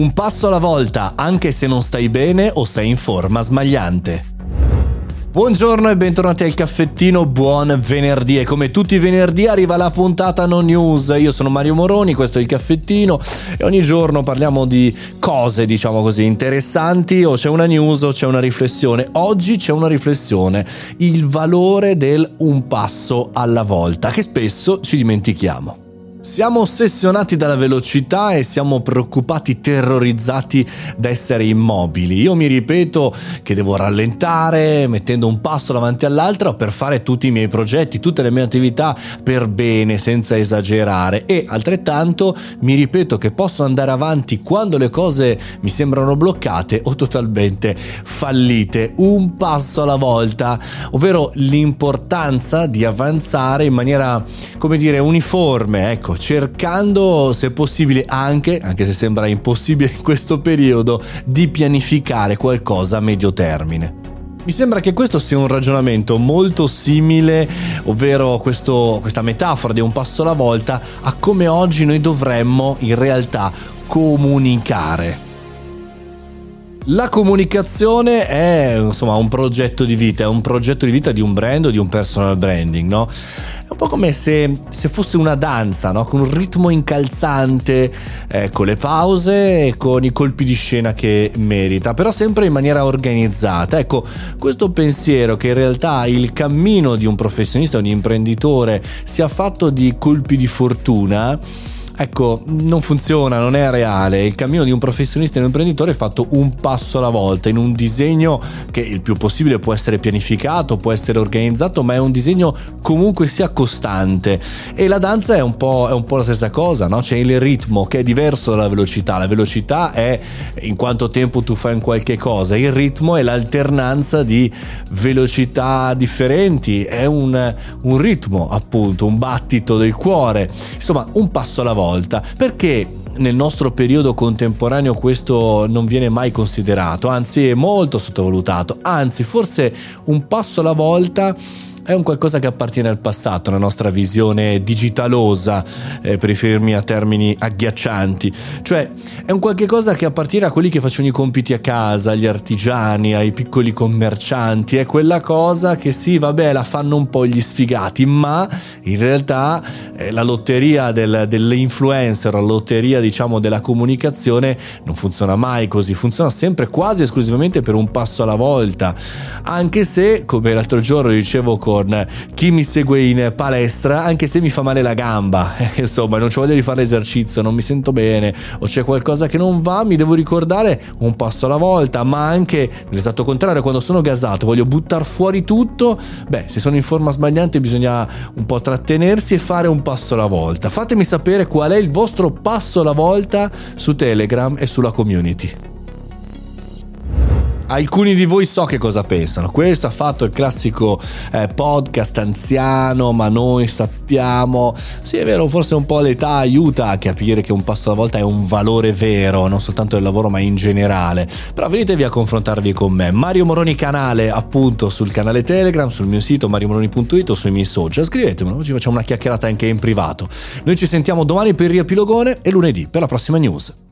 Un passo alla volta, anche se non stai bene o sei in forma smagliante. Buongiorno e bentornati al caffettino, buon venerdì. E come tutti i venerdì arriva la puntata no news, io sono Mario Moroni, questo è il caffettino. E ogni giorno parliamo di cose diciamo così interessanti. O c'è una news o c'è una riflessione, oggi c'è una riflessione, il valore del un passo alla volta che spesso ci dimentichiamo. Siamo ossessionati dalla velocità e siamo preoccupati, terrorizzati da essere immobili. Io mi ripeto che devo rallentare mettendo un passo davanti all'altro per fare tutti i miei progetti, tutte le mie attività per bene, senza esagerare. E altrettanto mi ripeto che posso andare avanti quando le cose mi sembrano bloccate o totalmente fallite. Un passo alla volta, ovvero l'importanza di avanzare in maniera, come dire, uniforme. Ecco ecco, cercando se possibile anche, anche se sembra impossibile in questo periodo, di pianificare qualcosa a medio termine. Mi sembra che questo sia un ragionamento molto simile, ovvero questo, questa metafora di un passo alla volta, a come oggi noi dovremmo in realtà comunicare. La comunicazione è insomma un progetto di vita, è un progetto di vita di un brand o di un personal branding, no? È un po' come se, se fosse una danza, no? con un ritmo incalzante, eh, con le pause e con i colpi di scena che merita, però sempre in maniera organizzata. Ecco, questo pensiero che in realtà il cammino di un professionista, un imprenditore, sia fatto di colpi di fortuna, Ecco, non funziona, non è reale. Il cammino di un professionista e un imprenditore è fatto un passo alla volta, in un disegno che il più possibile può essere pianificato, può essere organizzato, ma è un disegno comunque sia costante. E la danza è un po', è un po la stessa cosa, no? C'è il ritmo che è diverso dalla velocità. La velocità è in quanto tempo tu fai in qualche cosa, il ritmo è l'alternanza di velocità differenti, è un, un ritmo appunto, un battito del cuore, insomma un passo alla volta volta. Perché nel nostro periodo contemporaneo questo non viene mai considerato, anzi è molto sottovalutato, anzi forse un passo alla volta è un qualcosa che appartiene al passato, la nostra visione digitalosa, eh, per riferirmi a termini agghiaccianti. Cioè, è un qualche cosa che appartiene a quelli che facevano i compiti a casa, agli artigiani, ai piccoli commercianti. È quella cosa che sì, vabbè, la fanno un po' gli sfigati, ma in realtà eh, la lotteria del, dell'influencer, la lotteria, diciamo, della comunicazione non funziona mai così, funziona sempre quasi esclusivamente per un passo alla volta. Anche se, come l'altro giorno dicevo con con chi mi segue in palestra, anche se mi fa male la gamba, insomma, non ho voglia di fare l'esercizio, non mi sento bene o c'è qualcosa che non va, mi devo ricordare un passo alla volta, ma anche l'esatto contrario, quando sono gasato, voglio buttare fuori tutto, beh, se sono in forma sbagliante bisogna un po' trattenersi e fare un passo alla volta. Fatemi sapere qual è il vostro passo alla volta su Telegram e sulla community. Alcuni di voi so che cosa pensano. Questo ha fatto il classico eh, podcast anziano, ma noi sappiamo. Sì, è vero, forse un po' l'età aiuta a capire che un passo alla volta è un valore vero, non soltanto del lavoro, ma in generale. Però venitevi a confrontarvi con me. Mario Moroni canale, appunto, sul canale Telegram, sul mio sito mariomoroni.it o sui miei social. Scrivetemelo, ci facciamo una chiacchierata anche in privato. Noi ci sentiamo domani per il riepilogone e lunedì per la prossima news.